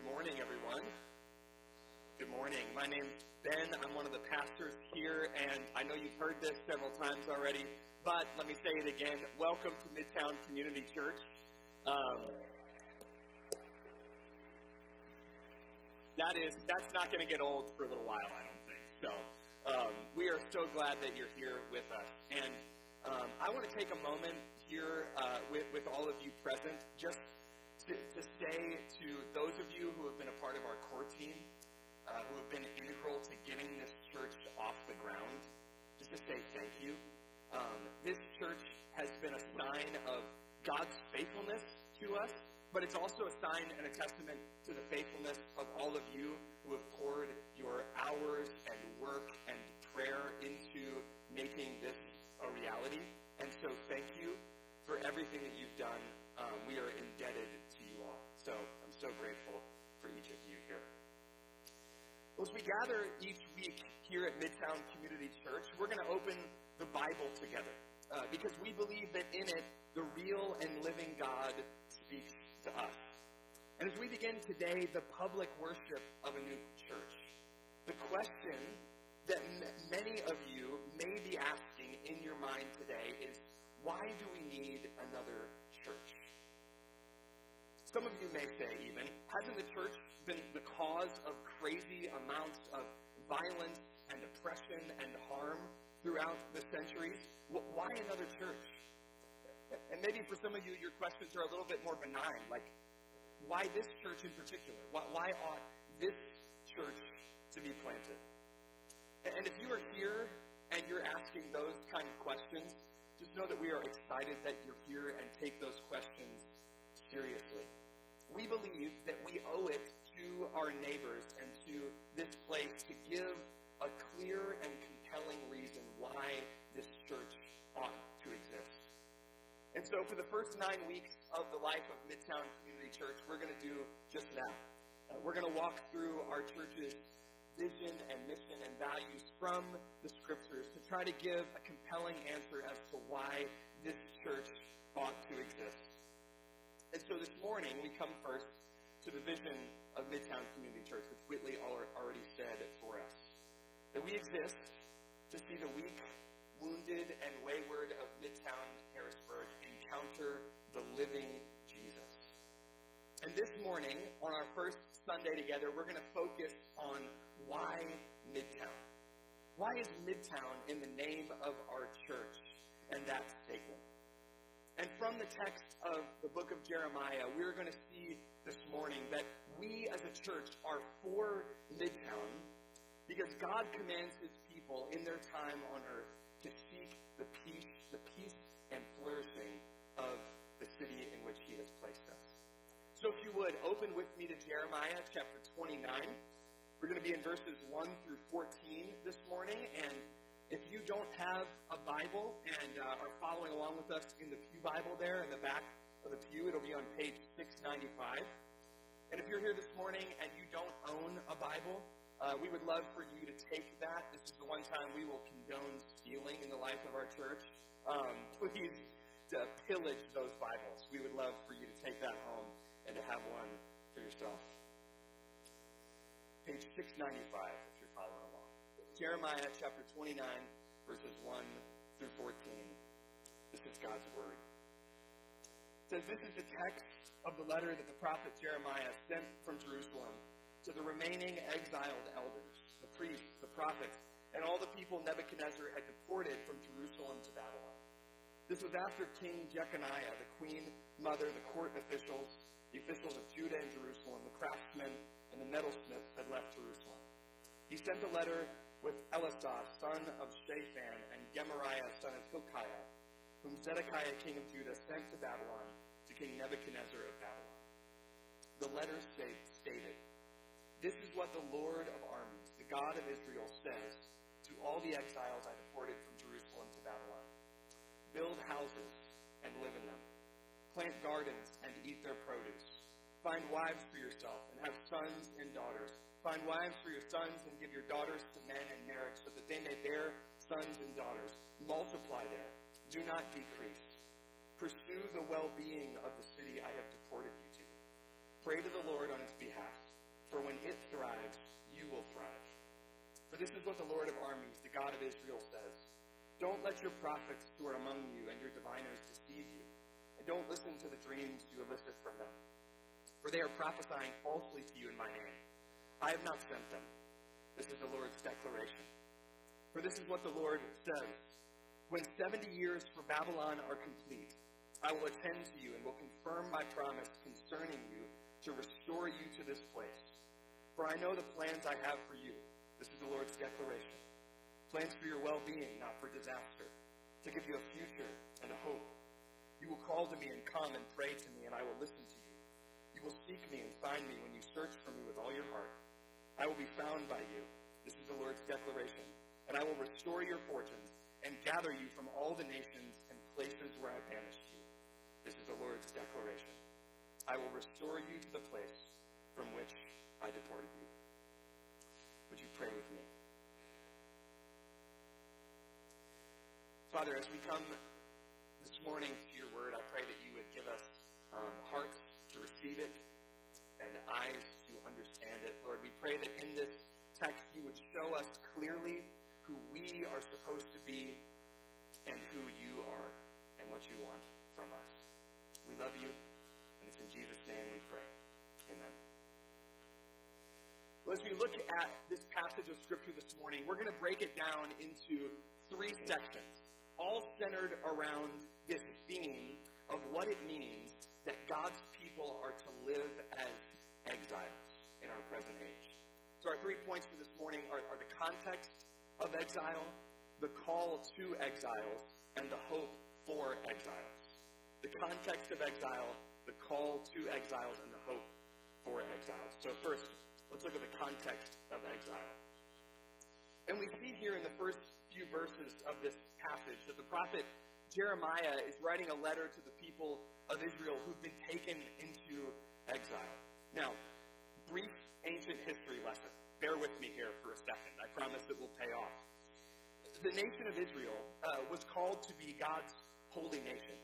Good morning, everyone. Good morning. My name's Ben. I'm one of the pastors here, and I know you've heard this several times already, but let me say it again. Welcome to Midtown Community Church. Um, that is, that's not going to get old for a little while, I don't think. So, um, we are so glad that you're here with us. And um, I want to take a moment here uh, with, with all of you present just to, say to those of you who have been a part of our core team, uh, who have been integral to getting this church off the ground, just to say thank you. Um, this church has been a sign of God's faithfulness to us, but it's also a sign and a testament to the faithfulness of all of you who have poured your hours and work and prayer into making this a reality. And so thank you for everything that you've done. Um, we are indebted so grateful for each of you here. Well, as we gather each week here at Midtown Community Church, we're going to open the Bible together uh, because we believe that in it, the real and living God speaks to us. And as we begin today the public worship of a new church, the question that m- many of you may be asking in your mind today is why do we need another church? Some of you may say, even, hasn't the church been the cause of crazy amounts of violence and oppression and harm throughout the centuries? Why another church? And maybe for some of you, your questions are a little bit more benign, like, why this church in particular? Why ought this church to be planted? And if you are here and you're asking those kind of questions, just know that we are excited that you're here and take those questions seriously we believe that we owe it to our neighbors and to this place to give a clear and compelling reason why this church ought to exist. And so, for the first nine weeks of the life of Midtown Community Church, we're going to do just that. Uh, we're going to walk through our church's vision and mission and values from the scriptures to try to give a compelling answer as to why this church ought to exist. And so this morning, we come first to the vision of Midtown Community Church, which Whitley already said for us. That we exist to see the weak, wounded, and wayward of Midtown Harrisburg encounter the living Jesus. And this morning, on our first Sunday together, we're going to focus on why Midtown. Why is Midtown in the name of our church and that statement? And from the text of the book of Jeremiah, we're going to see this morning that we as a church are for Midtown because God commands his people in their time on earth to seek the peace, the peace and flourishing of the city in which he has placed us. So if you would, open with me to Jeremiah chapter 29. We're going to be in verses 1 through 14 this morning, and if you don't have a Bible and uh, are following along with us in the Pew Bible there in the back of the pew, it'll be on page 695. And if you're here this morning and you don't own a Bible, uh, we would love for you to take that. This is the one time we will condone stealing in the life of our church. Um, please to pillage those Bibles. We would love for you to take that home and to have one for yourself. Page 695. Jeremiah chapter 29, verses 1 through 14. This is God's word. It says, This is the text of the letter that the prophet Jeremiah sent from Jerusalem to the remaining exiled elders, the priests, the prophets, and all the people Nebuchadnezzar had deported from Jerusalem to Babylon. This was after King Jeconiah, the queen mother, the court officials, the officials of Judah and Jerusalem, the craftsmen, and the metalsmiths had left Jerusalem. He sent a letter with Elasah, son of Shaphan, and Gemariah, son of Hilkiah, whom Zedekiah, king of Judah, sent to Babylon, to King Nebuchadnezzar of Babylon. The letter stated, This is what the Lord of armies, the God of Israel, says to all the exiles I deported from Jerusalem to Babylon. Build houses and live in them. Plant gardens and eat their produce. Find wives for yourself and have sons and daughters Find wives for your sons and give your daughters to men in marriage so that they may bear sons and daughters. Multiply there. Do not decrease. Pursue the well being of the city I have deported you to. Pray to the Lord on its behalf. for when it thrives, you will thrive. For this is what the Lord of armies, the God of Israel, says Don't let your prophets who are among you and your diviners deceive you, and don't listen to the dreams you elicit from them. For they are prophesying falsely to you in my name. I have not sent them. This is the Lord's declaration. For this is what the Lord says When 70 years for Babylon are complete, I will attend to you and will confirm my promise concerning you to restore you to this place. For I know the plans I have for you this is the Lord's declaration. Plans for your well being, not for disaster, to give you a future and a hope. You will call to me and come and pray to me, and I will listen to you. You will seek me and find me when you search for me with all your heart. I will be found by you. This is the Lord's declaration. And I will restore your fortunes and gather you from all the nations and places where I banished you. This is the Lord's declaration. I will restore you to the place from which I deported you. Would you pray with me? Father, as we come this morning to your word, I pray that you would give us um, hearts to receive it pray that in this text you would show us clearly who we are supposed to be and who you are and what you want from us. We love you, and it's in Jesus' name we pray. Amen. Well, as we look at this passage of Scripture this morning, we're going to break it down into three sections, all centered around this theme of what it means that God's people are to live as exiles in our present age. Our three points for this morning are, are the context of exile, the call to exiles, and the hope for exiles. The context of exile, the call to exiles, and the hope for exiles. So, first, Let's look at the context of exile. And we see here in the first few verses of this passage that the prophet Jeremiah is writing a letter to the people of Israel who've been taken into exile. Now, brief ancient history lesson. Bear with me here for a second. I promise it will pay off. The nation of Israel uh, was called to be God's holy nation.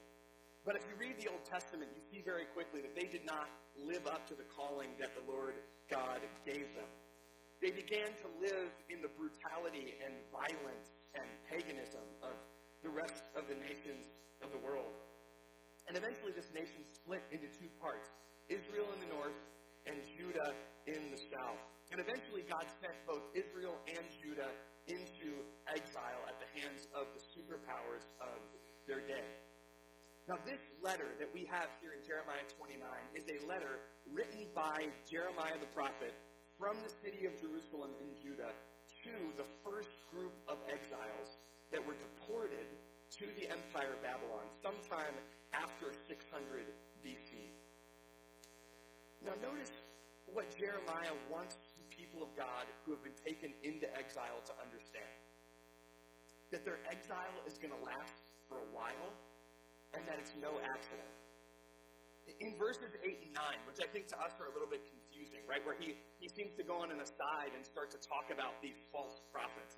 But if you read the Old Testament, you see very quickly that they did not live up to the calling that the Lord God gave them. They began to live in the brutality and violence and paganism of the rest of the nations of the world. And eventually, this nation split into two parts Israel in the north and Judah in the south. And eventually, God sent both Israel and Judah into exile at the hands of the superpowers of their day. Now, this letter that we have here in Jeremiah 29 is a letter written by Jeremiah the prophet from the city of Jerusalem in Judah to the first group of exiles that were deported to the empire of Babylon sometime after 600 BC. Now, notice what Jeremiah wants people of God who have been taken into exile to understand that their exile is going to last for a while and that it's no accident. In verses 8 and 9, which I think to us are a little bit confusing, right, where he, he seems to go on an aside and start to talk about these false prophets.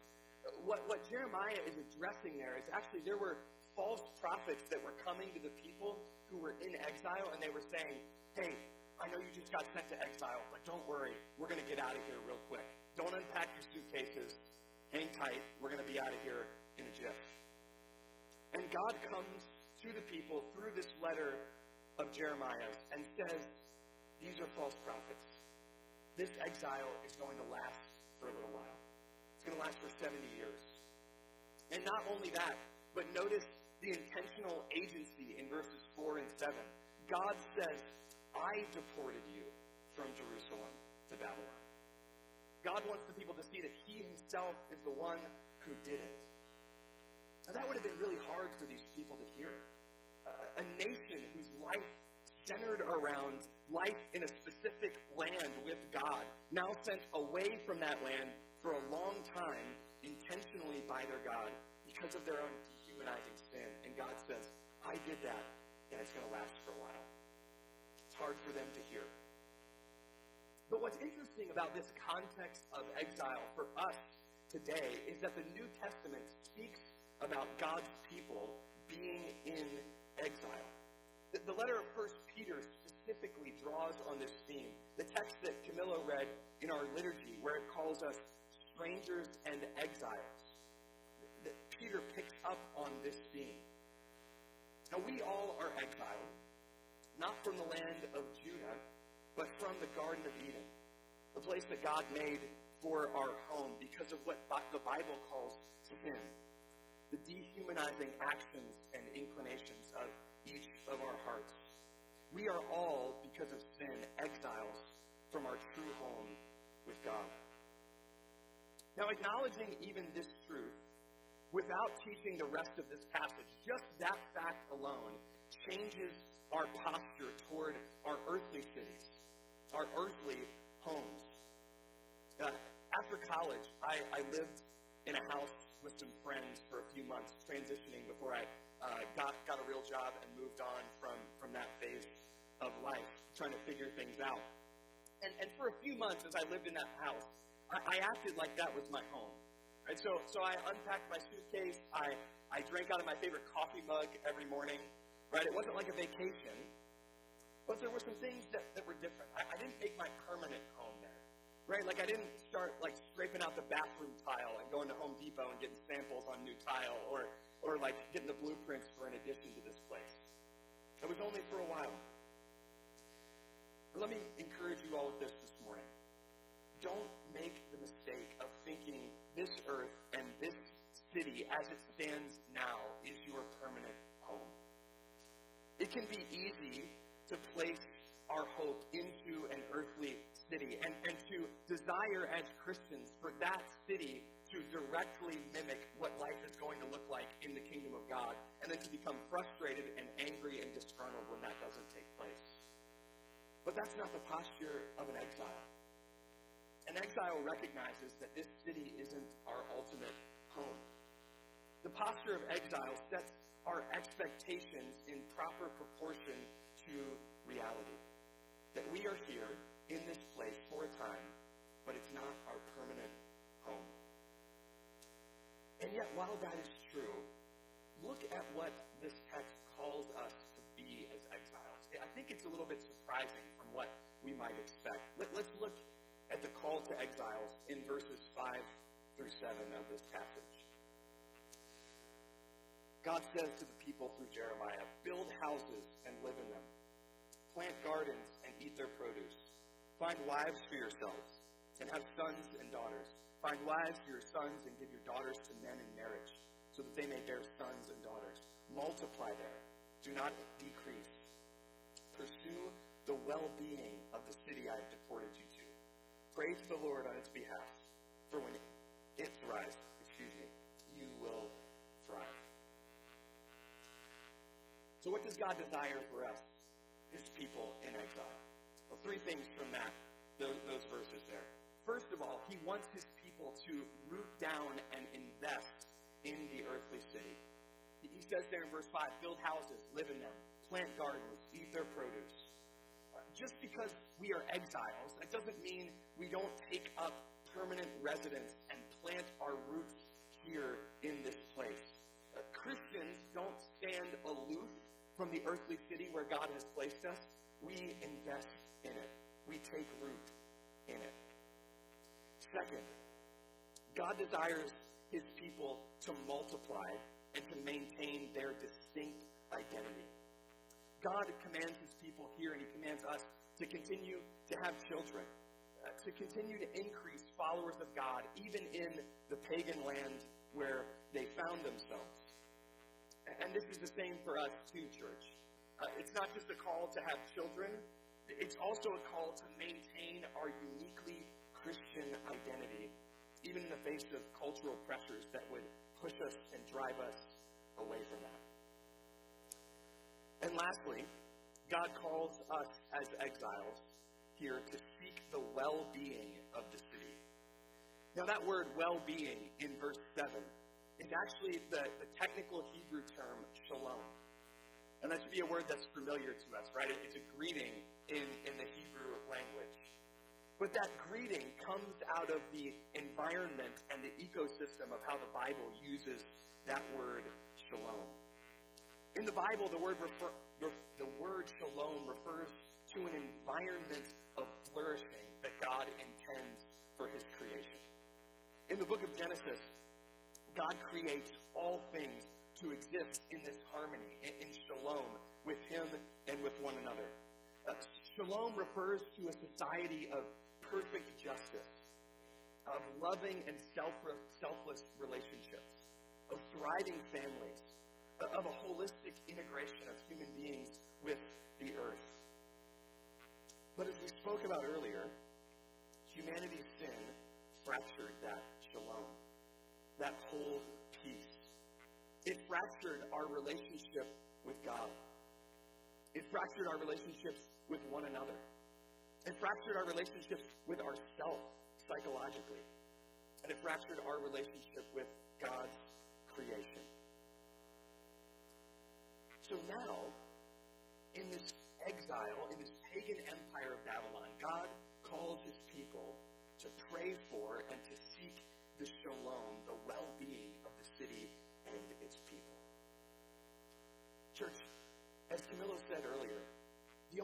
What, what Jeremiah is addressing there is actually there were false prophets that were coming to the people who were in exile, and they were saying, hey, I know you just got sent to exile, but don't worry, we're going to get out of here real quick. Don't unpack your suitcases. Hang tight. We're going to be out of here in a jiff. And God comes to the people through this letter of Jeremiah and says, These are false prophets. This exile is going to last for a little while. It's going to last for 70 years. And not only that, but notice the intentional agency in verses 4 and 7. God says, I deported you from Jerusalem to Babylon. God wants the people to see that He Himself is the one who did it. Now, that would have been really hard for these people to hear. Uh, a nation whose life centered around life in a specific land with God, now sent away from that land for a long time, intentionally by their God, because of their own dehumanizing sin. And God says, I did that, and it's going to last for a while. Hard for them to hear. But what's interesting about this context of exile for us today is that the New Testament speaks about God's people being in exile. The, the letter of 1 Peter specifically draws on this theme. The text that Camilla read in our liturgy, where it calls us strangers and exiles. That Peter picks up on this theme. Now, we all are exiled, not from the land of Judah, but from the Garden of Eden, the place that God made for our home because of what the Bible calls sin, the dehumanizing actions and inclinations of each of our hearts. We are all, because of sin, exiles from our true home with God. Now, acknowledging even this truth, without teaching the rest of this passage, just that fact alone changes our posture toward our earthly cities, our earthly homes. Uh, after college, I, I lived in a house with some friends for a few months, transitioning before I uh, got, got a real job and moved on from, from that phase of life, trying to figure things out. And, and for a few months, as I lived in that house, I, I acted like that was my home. Right? So, so I unpacked my suitcase. I, I drank out of my favorite coffee mug every morning. Right? It wasn't like a vacation, but there were some things that, that were different. I, I didn't make my permanent home there. Right? Like I didn't start like scraping out the bathroom tile and going to Home Depot and getting samples on new tile or or like getting the blueprints for an addition to this place. It was only for a while. Let me encourage you all with this this morning. Don't make the mistake of thinking this earth and this city as it stands now is your permanent. It can be easy to place our hope into an earthly city and, and to desire as Christians for that city to directly mimic what life is going to look like in the kingdom of God, and then to become frustrated and angry and disgruntled when that doesn't take place. But that's not the posture of an exile. An exile recognizes that this city isn't our ultimate home. The posture of exile sets our expectations in proper proportion to reality that we are here in this place for a time, but it's not our permanent home. And yet, while that is true, look at what this text calls us to be as exiles. I think it's a little bit surprising from what we might expect. Let, us look at the call to exiles in verses 5 through 7 of this passage. God says to the people through Jeremiah, Build houses and live in them plant gardens and eat their produce. Find wives for yourselves and have sons and daughters. Find wives for your sons and give your daughters to men in marriage, so that they may bear sons and daughters. Multiply there. Do not decrease. Pursue the well being of the city I have deported you to. Pray to the Lord on its behalf, for when it thrives, So, what does God desire for us? his people in exile. Well, three things from that, those, those verses there. First of all, he wants his people to root down and invest in the earthly city. He says there in verse 5 build houses, live in them, plant gardens, eat their produce. Just because we are exiles, that doesn't mean we don't take up permanent residence and plant our roots here in this place. Christians don't stand aloof from the earthly city where God has placed us, we invest in it. We take root in it. Second, God desires his people to multiply and to maintain their distinct identity. God commands his people here, and he commands us to continue to have children, uh, to continue to increase followers of God, even in the pagan land where they found themselves. And this is the same for us too, church. Uh, it's not just a call to have children, it's also a call to maintain our uniquely Christian identity, even in the face of cultural pressures that would push us and drive us away from that. And lastly, God calls us as exiles here to seek the well being of the city. Now, that word well being in verse 7 is actually the, the technical Hebrew term shalom. And that should be a word that's familiar to us, right? It's a greeting in, in the Hebrew language. But that greeting comes out of the environment and the ecosystem of how the Bible uses that word shalom. In the Bible, the word, refer, the word shalom refers to an environment of flourishing that God intends for his creation. In the book of Genesis, God creates all things to exist in this harmony, in, shalom, with him and with one another. Uh, shalom refers to a society of perfect justice, of loving and self- selfless relationships, of thriving families, of a holistic integration of human beings with the earth. But as we spoke about earlier, humanity's sin fractured that shalom, that whole peace. It fractured our relationship with God. It fractured our relationships with one another. It fractured our relationships with ourselves psychologically. And it fractured our relationship with God's creation. So now, in this exile, in this pagan empire of Babylon, God calls his people to pray for and to seek the shalom,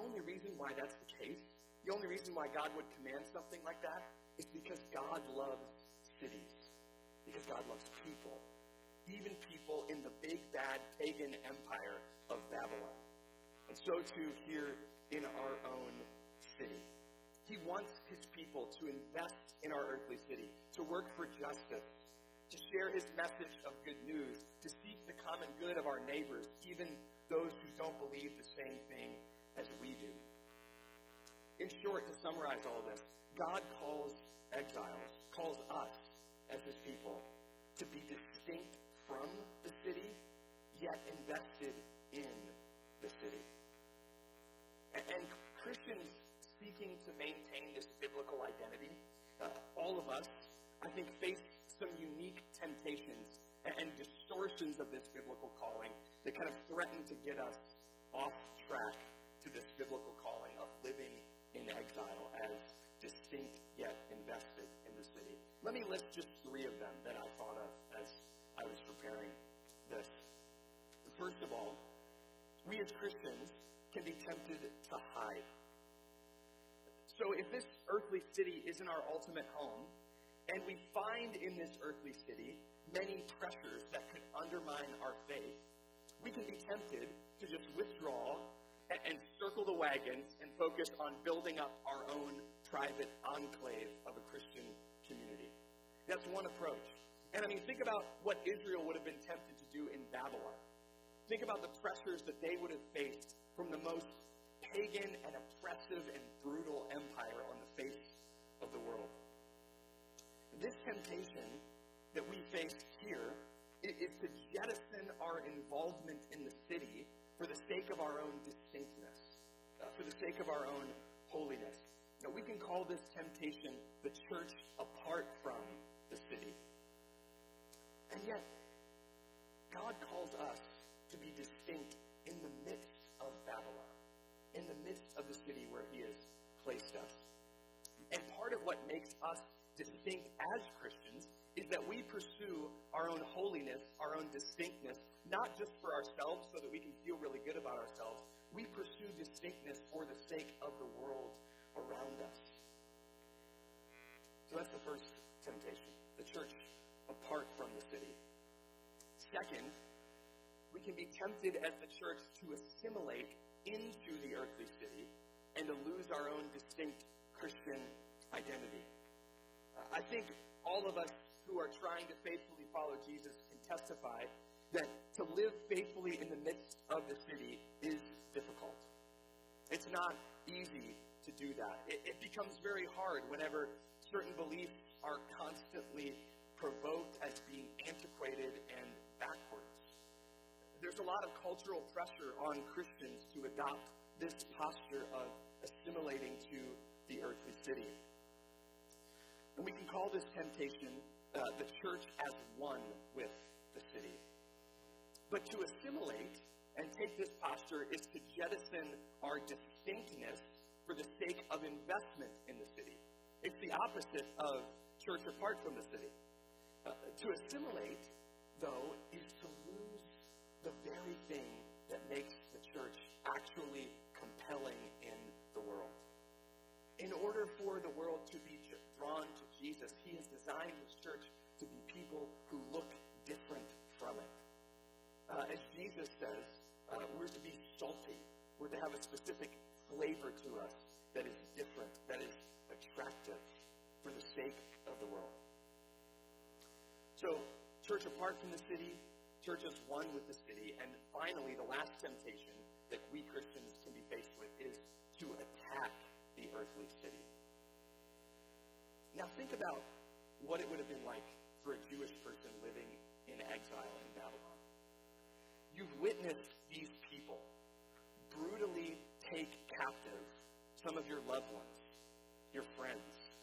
only reason why that's the case, the only reason why God would command something like that, is because God loves cities, because God loves people, even people in the big bad pagan empire of Babylon. And so too here in our own city. He wants his people to invest in our earthly city, to work for justice, to share his message of good news, to seek the common good of our neighbors, even those who don't believe the same thing as we do. In short, to summarize all this, God calls exiles, calls us as his people to be distinct from the city, yet invested in the city. And, Christians seeking to maintain this biblical identity, uh, all of us, I think, face some unique temptations and distortions of this biblical calling that kind of threaten to get us off track to this biblical calling of living in exile as distinct yet invested in the city. Let me list just three of them that I thought of as I was preparing this. First of all, we as Christians can be tempted to hide. So if this earthly city isn't our ultimate home, and we find in this earthly city many pressures that could undermine our faith, we can be tempted to just withdraw and, circle the wagons and focus on building up our own private enclave of a Christian community. That's one approach. And I mean, think about what Israel would have been tempted to do in Babylon. Think about the pressures that they would have faced from the most pagan and oppressive and brutal empire on the face of the world. This temptation that we face here is to jettison our involvement in the city for the sake of our own distinctness, uh, for the sake of our own holiness. Now, we can call this temptation the church apart from the city. And yet, God calls us to be distinct in the midst of Babylon, in the midst of the city where He has placed us. And part of what makes us distinct as Christians is that we pursue our own holiness, our own distinctness, not just for ourselves so that we can feel really good about ourselves. We pursue distinctness for the sake of the world around us. So that's the first temptation the church apart from the city. Second, we can be tempted as the church to assimilate into the earthly city and to lose our own distinct Christian identity. I think all of us who are trying to faithfully follow Jesus can testify that to live faithfully in the midst of the city is difficult. It's not easy to do that. It, it becomes very hard whenever certain beliefs are constantly provoked as being antiquated and backwards there's a lot of cultural pressure on Christians to adopt this posture of assimilating to the earthly city. And we can call this temptation uh, the church as one with the city. But to assimilate and take this posture is to jettison our distinctness for the sake of investment in the city. It's the opposite of church apart from the city. Uh, to assimilate, though, is to lose the very thing that makes the church actually compelling in the world. In order for the world to be drawn to Jesus, he has designed His church to be people who look. Uh, as Jesus says, uh, we're to be salty. We're to have a specific flavor to us that is different, that is attractive for the sake of the world. So, church apart from the city, church as one with the city, and finally, the last temptation that we Christians can be faced with is to attack the earthly city. Now, think about what it would have been like for a Jewish person living in exile in. You've witnessed these people brutally take captive some of your loved ones, your friends.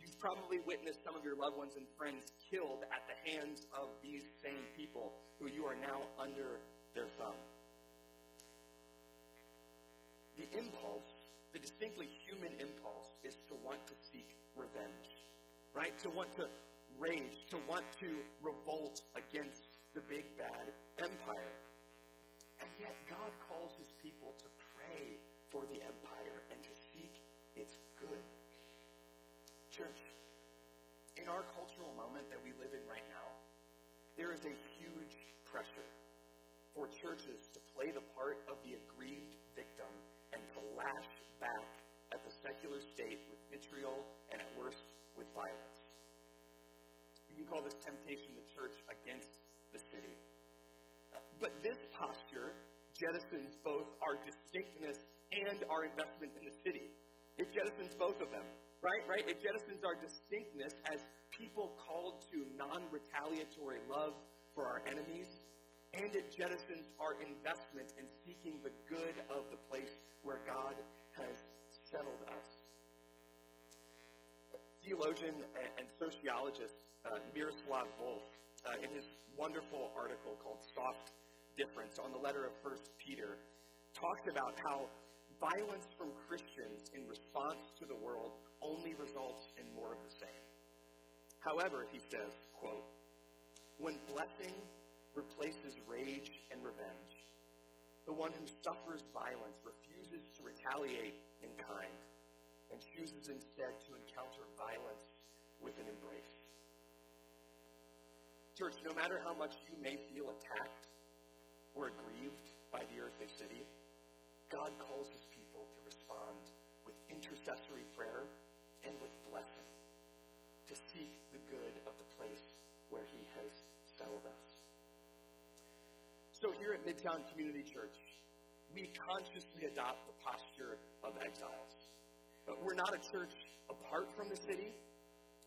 You've probably witnessed some of your loved ones and friends killed at the hands of these same people who you are now under their thumb. The impulse, the distinctly human impulse, is to want to seek revenge, right? To want to rage, to want to revolt against the big bad empire. Yet God calls his people to pray for the empire and to seek its good. Church, in our cultural moment that we live in right now, there is a huge pressure for churches to play the part of the aggrieved victim and to lash back at the secular state with vitriol and at worst with violence. You can call this temptation the church against the city. But this jettisons both our distinctness and our investment in the city. It jettisons both of them, right? Right? It jettisons our distinctness as people called to non-retaliatory love for our enemies, and it jettisons our investment in seeking the good of the place where God has settled us. Theologian and sociologist uh, Miroslav Volf, uh, in his wonderful article called Soft Difference on the letter of First Peter, talks about how violence from Christians in response to the world only results in more of the same. However, he says, quote, when blessing replaces rage and revenge, the one who suffers violence refuses to retaliate in kind and chooses instead to encounter violence with an embrace. Church, no matter how much you may feel attacked or aggrieved by the earthly city, God calls his people to respond with intercessory prayer and with blessing, to seek the good of the place where he has settled us. So here at Midtown Community Church, we consciously adopt the posture of exiles. We're not a church apart from the city.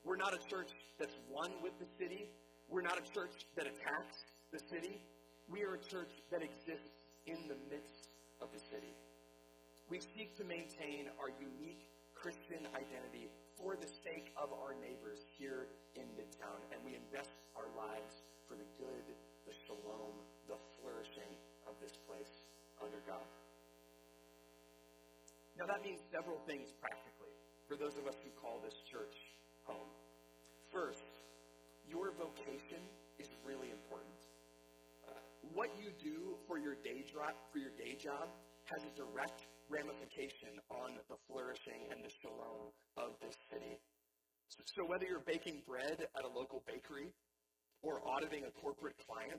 We're not a church that's one with the city. We're not a church that attacks the city. We are a church that exists in the midst of the city. We seek to maintain our unique Christian identity for the sake of our neighbors here in Midtown, and we invest our lives for the good, the shalom, the flourishing of this place under God. Now, that means several things practically for those of us who call this church home. First, what you do for your day job, for your day job, has a direct ramification on the flourishing and the shalom of this city. So, so whether you're baking bread at a local bakery or auditing a corporate client,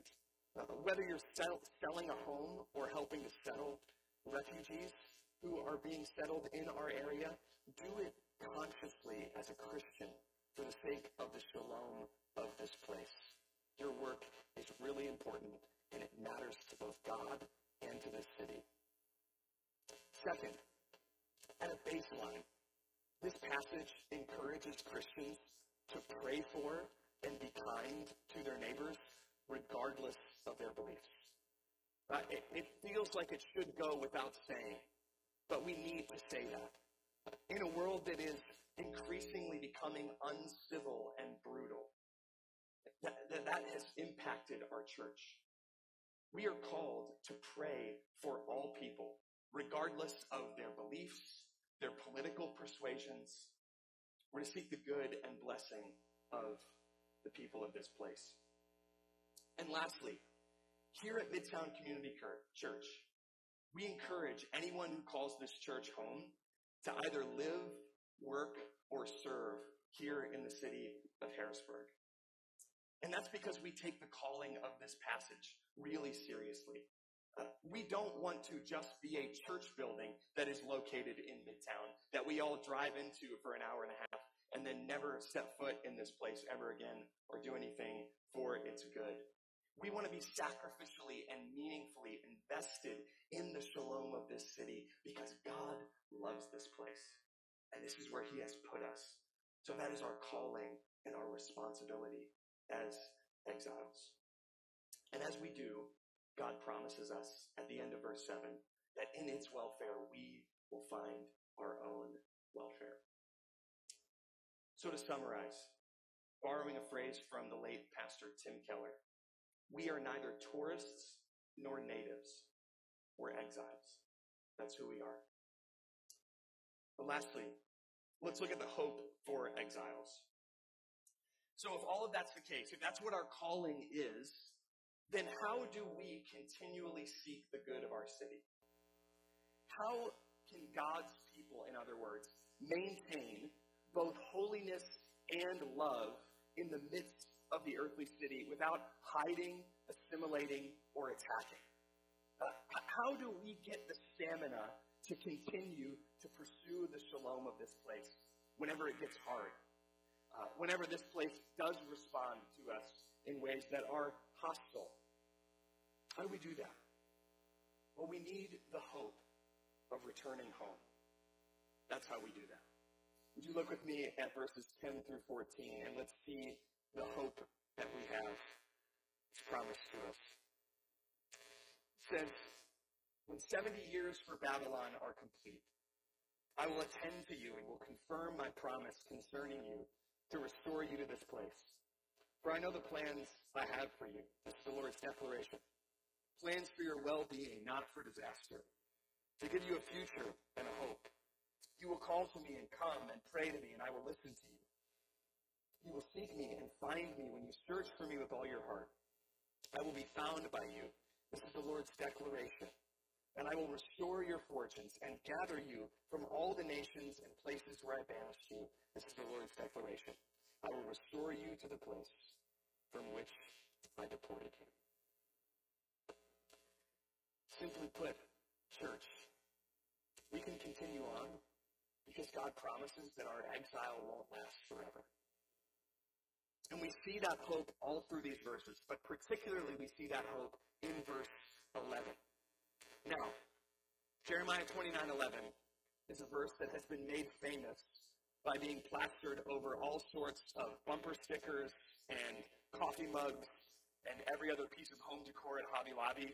uh, whether you're sell, selling a home or helping to settle refugees who are being settled in our area, do it consciously as a Christian for the sake of the shalom of this place. Your work is really important and it matters to both God and to this city. Second, at a baseline, this passage encourages Christians to pray for and be kind to their neighbors regardless of their beliefs. Uh, it, it feels like it should go without saying, but we need to say that. In a world that is increasingly becoming uncivil and brutal, that, that, that has impacted our church. We are called to pray for all people, regardless of their beliefs, their political persuasions. We're to seek the good and blessing of the people of this place. And lastly, here at Midtown Community Church, we encourage anyone who calls this church home to either live, work, or serve here in the city of Harrisburg. And that's because we take the calling of this passage really seriously. Uh, we don't want to just be a church building that is located in Midtown, that we all drive into for an hour and a half and then never set foot in this place ever again or do anything for its good. We want to be sacrificially and meaningfully invested in the shalom of this city because God loves this place. And this is where He has put us. So that is our calling and our responsibility as exiles. And as we do, God promises us at the end of verse 7 that in its welfare we will find our own welfare. So to summarize, borrowing a phrase from the late Pastor Tim Keller, we are neither tourists nor natives. We're exiles. That's who we are. But lastly, let's look at the hope for exiles. So if all of that's the case, if that's what our calling is, then how do we continually seek the good of our city? How can God's people, in other words, maintain both holiness and love in the midst of the earthly city without hiding, assimilating, or attacking? Uh, how do we get the stamina to continue to pursue the shalom of this place whenever it gets hard? Uh, whenever this place does respond to us in ways that are hostile? How do we do that? Well, we need the hope of returning home. That's how we do that. Would you look with me at verses 10 through 14 and let's see the hope that we have promised to us. It says, when 70 years for Babylon are complete, I will attend to you and will confirm my promise concerning you to restore you to this place. For I know the plans I have for you. This is the Lord's declaration. Plans for your well-being, not for disaster. To give you a future and a hope. You will call to me and come and pray to me and I will listen to you. You will seek me and find me when you search for me with all your heart. I will be found by you. This is the Lord's declaration. And I will restore your fortunes and gather you from all the nations and places where I banished you. This is the Lord's declaration. I will restore you to the place from which I deported you. Simply put, church, we can continue on because God promises that our exile won't last forever. And we see that hope all through these verses, but particularly we see that hope in verse 11. Now, Jeremiah 29:11 is a verse that has been made famous by being plastered over all sorts of bumper stickers and coffee mugs and every other piece of home decor at Hobby Lobby.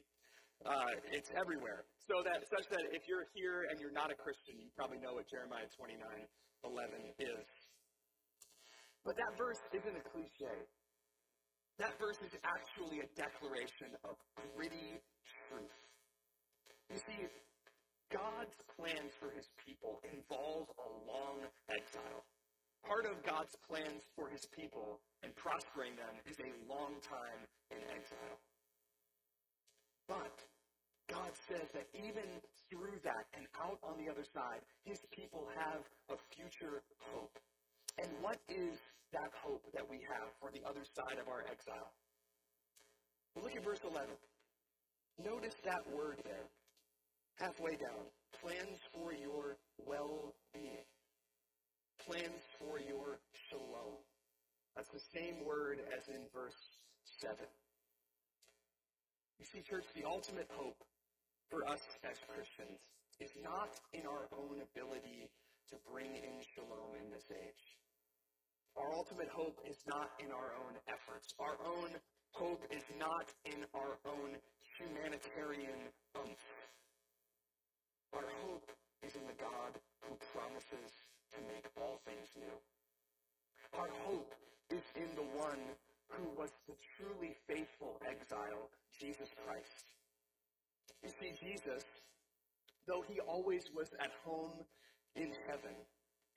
Uh, it's everywhere. So that such that if you're here and you're not a Christian, you probably know what Jeremiah 29:11 is. But that verse isn't a cliche. That verse is actually a declaration of gritty truth. You see, God's plans for his people involve a long exile. Part of God's plans for his people and prospering them is a long time in exile. But God says that even through that and out on the other side, his people have a future hope. And what is that hope that we have for the other side of our exile? Well, look at verse 11. Notice that word there, halfway down. Plans for your well-being. Plans for your shalom. That's the same word as in verse 7. You see, church, the ultimate hope for us as Christians is not in our own ability to bring in shalom in this age. Our ultimate hope is not in our own efforts. Our own hope is not in our own humanitarian oomph. Our hope is in the God who promises to make all things new. Our hope is in the one who was the truly faithful exile, Jesus Christ. You see, Jesus, though he always was at home in heaven,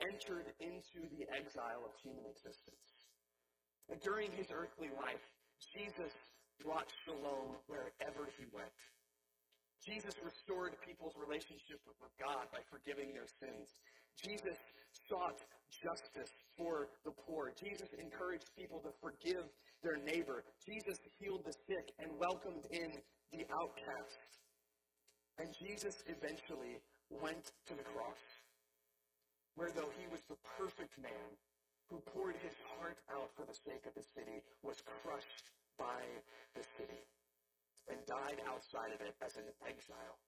entered into the exile of human existence. During his earthly life, Jesus brought shalom wherever he went. Jesus restored people's relationship with God by forgiving their sins. Jesus sought justice for the poor. Jesus encouraged people to forgive their neighbor. Jesus healed the sick and welcomed in the outcast. And Jesus eventually went to the cross, where though he was the perfect man who poured his heart out for the sake of the city, was crushed by the city and died outside of it as an exile.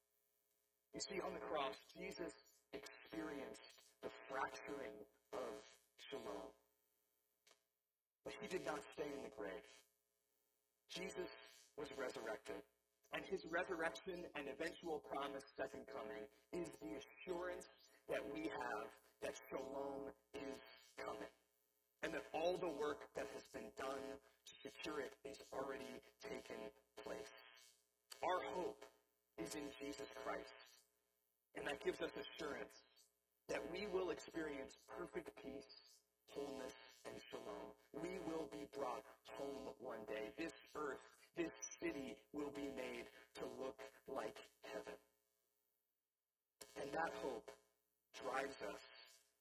You see, on the cross, Jesus experienced the fracturing of shalom. But he did not stay in the grave. Jesus was resurrected. And his resurrection and eventual promised second coming is the assurance that we have that shalom is coming. And that all the work that has been done to secure it is already taken place. Our hope is in Jesus Christ. And that gives us assurance that we will experience perfect peace, wholeness, and shalom. We will be brought home one day. This earth this city will be made to look like heaven. And that hope drives us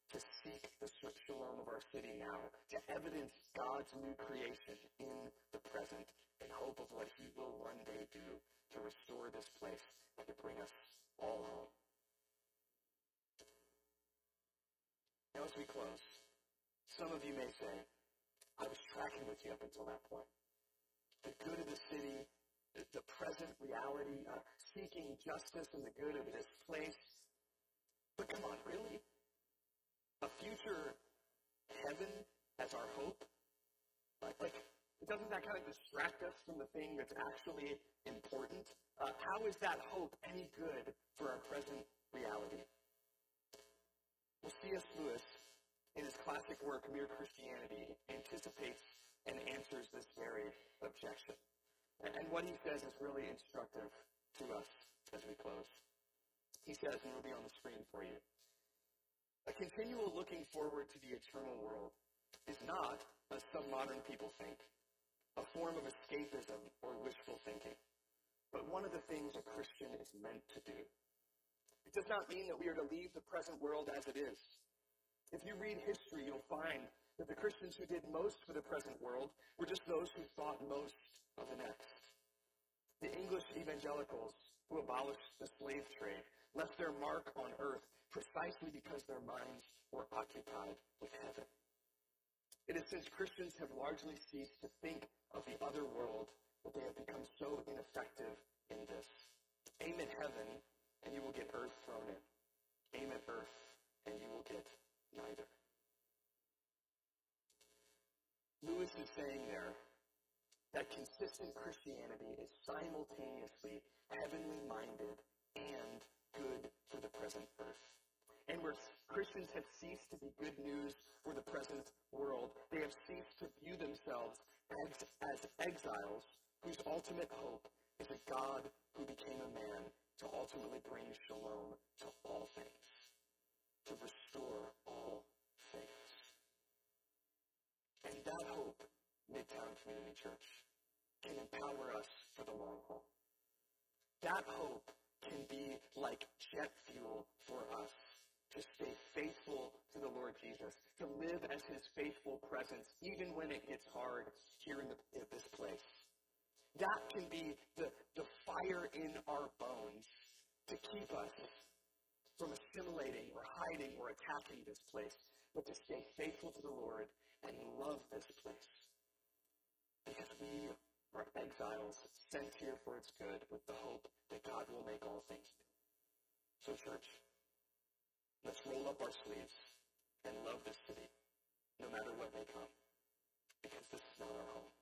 to seek the shalom of our city now, to evidence God's new creation in the present, in hope of what He will one day do to restore this place and to bring us all home. Now, as we close, some of you may say, I was tracking with you up until that point the good of the city, the, present reality, uh, seeking justice and the good of this place. But come on, really? A future heaven as our hope? Like, like doesn't that kind of distract us from the thing that's actually important? Uh, how is that hope any good for our present reality? Well, C.S. Lewis, in his classic work, Mere Christianity, anticipates and answers this very objection. And what he says is really instructive to us as we close. He says, and it'll be on the screen for you, a continual looking forward to the eternal world is not, as some modern people think, a form of escapism or wishful thinking, but one of the things a Christian is meant to do. It does not mean that we are to leave the present world as it is. If you read history, you'll find that the Christians who did most for the present world were just those who thought most of the next. The English evangelicals who abolished the slave trade left their mark on earth precisely because their minds were occupied with heaven. It is since Christians have largely ceased to think of the other world that they have become so ineffective in this. Aim at heaven, and you will get earth thrown in. Aim at earth, and you will get neither. Lewis is saying there that consistent Christianity is simultaneously heavenly minded and good for the present earth. And where Christians have ceased to be good news for the present world, whose ultimate hope is a God who became a man to ultimately bring shalom to all things, to restore all things. and that hope, Midtown Community Church, can empower us for the long haul. That hope can be like jet fuel for us to stay faithful to the Lord Jesus, to live as his faithful presence, even when it gets hard here in, the, this place. That can be the, the fire in our bones to keep us from assimilating or hiding or attacking this place, but to stay faithful to the Lord and love this place. Because we are exiles sent here for its good with the hope that God will make all things new. So, church, let's roll up our sleeves and love this city, no matter what may come, because this is not our home.